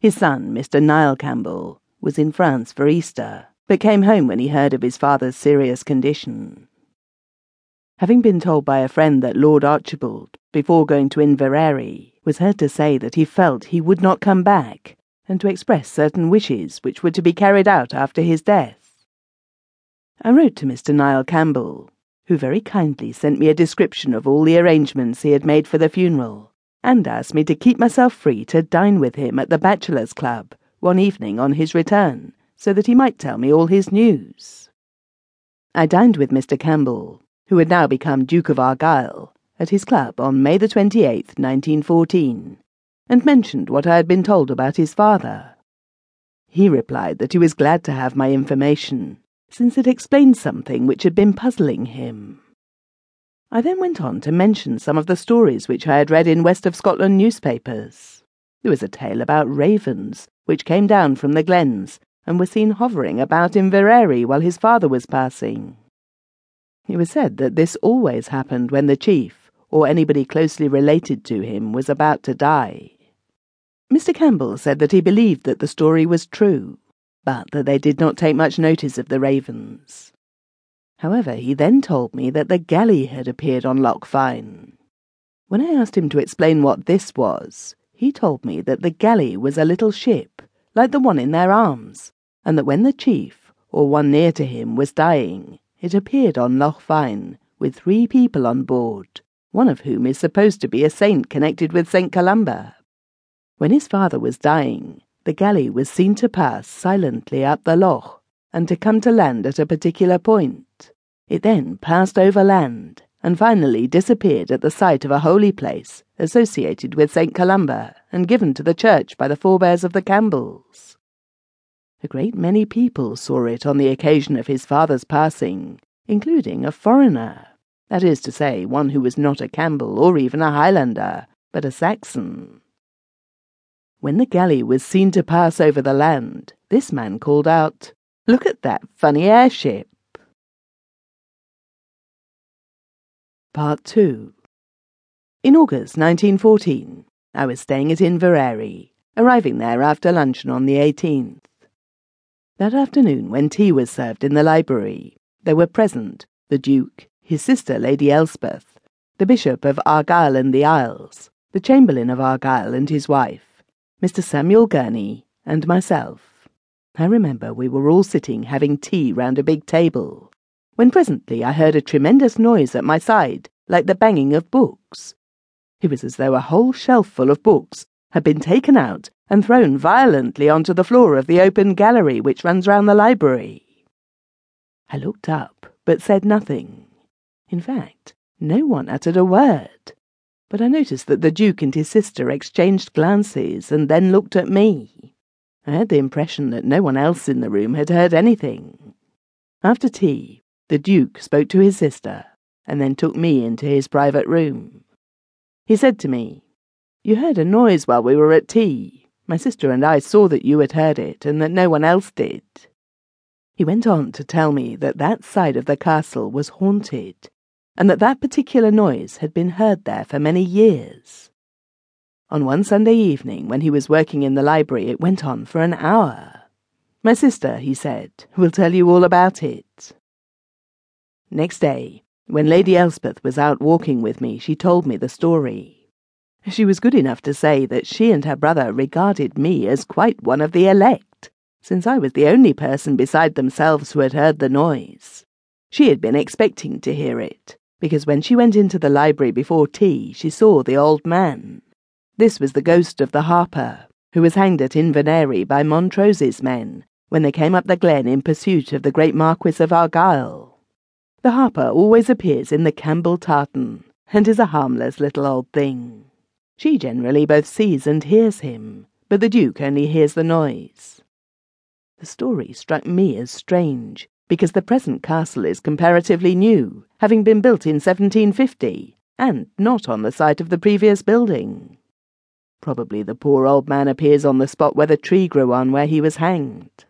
His son, Mr. Niall Campbell, was in France for Easter, but came home when he heard of his father's serious condition. Having been told by a friend that Lord Archibald, before going to Inverary, was heard to say that he felt he would not come back, and to express certain wishes which were to be carried out after his death. I wrote to Mr. Niall Campbell, who very kindly sent me a description of all the arrangements he had made for the funeral, and asked me to keep myself free to dine with him at the Bachelors' Club one evening on his return, so that he might tell me all his news. I dined with Mr. Campbell, who had now become Duke of Argyll, at his club on May the 28th, 1914 and mentioned what I had been told about his father. He replied that he was glad to have my information, since it explained something which had been puzzling him. I then went on to mention some of the stories which I had read in West of Scotland newspapers. There was a tale about ravens, which came down from the glens and were seen hovering about Inverary while his father was passing. It was said that this always happened when the chief, or anybody closely related to him, was about to die. Mr. Campbell said that he believed that the story was true, but that they did not take much notice of the ravens. However, he then told me that the galley had appeared on Loch Fyne. When I asked him to explain what this was, he told me that the galley was a little ship, like the one in their arms, and that when the chief, or one near to him, was dying, it appeared on Loch Fyne with three people on board, one of whom is supposed to be a saint connected with St. Columba. When his father was dying, the galley was seen to pass silently up the loch and to come to land at a particular point. It then passed over land and finally disappeared at the site of a holy place associated with St. Columba and given to the church by the forebears of the Campbells. A great many people saw it on the occasion of his father's passing, including a foreigner, that is to say, one who was not a Campbell or even a Highlander, but a Saxon. When the galley was seen to pass over the land, this man called out, Look at that funny airship. Part 2 In August 1914, I was staying at Inverary, arriving there after luncheon on the 18th. That afternoon, when tea was served in the library, there were present the Duke, his sister Lady Elspeth, the Bishop of Argyll and the Isles, the Chamberlain of Argyll and his wife, Mr. Samuel Gurney, and myself. I remember we were all sitting having tea round a big table, when presently I heard a tremendous noise at my side, like the banging of books. It was as though a whole shelf full of books had been taken out and thrown violently onto the floor of the open gallery which runs round the library. I looked up, but said nothing. In fact, no one uttered a word but I noticed that the Duke and his sister exchanged glances and then looked at me. I had the impression that no one else in the room had heard anything. After tea, the Duke spoke to his sister and then took me into his private room. He said to me, You heard a noise while we were at tea. My sister and I saw that you had heard it and that no one else did. He went on to tell me that that side of the castle was haunted and that that particular noise had been heard there for many years. On one Sunday evening, when he was working in the library, it went on for an hour. My sister, he said, will tell you all about it. Next day, when Lady Elspeth was out walking with me, she told me the story. She was good enough to say that she and her brother regarded me as quite one of the elect, since I was the only person beside themselves who had heard the noise. She had been expecting to hear it, because when she went into the library before tea, she saw the old man. This was the ghost of the harper, who was hanged at Inverary by Montrose's men when they came up the glen in pursuit of the great Marquis of Argyll. The harper always appears in the Campbell tartan, and is a harmless little old thing. She generally both sees and hears him, but the Duke only hears the noise. The story struck me as strange, because the present castle is comparatively new, having been built in 1750, and not on the site of the previous building. Probably the poor old man appears on the spot where the tree grew on where he was hanged.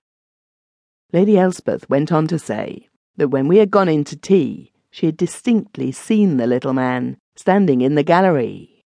Lady Elspeth went on to say that when we had gone in to tea, she had distinctly seen the little man standing in the gallery.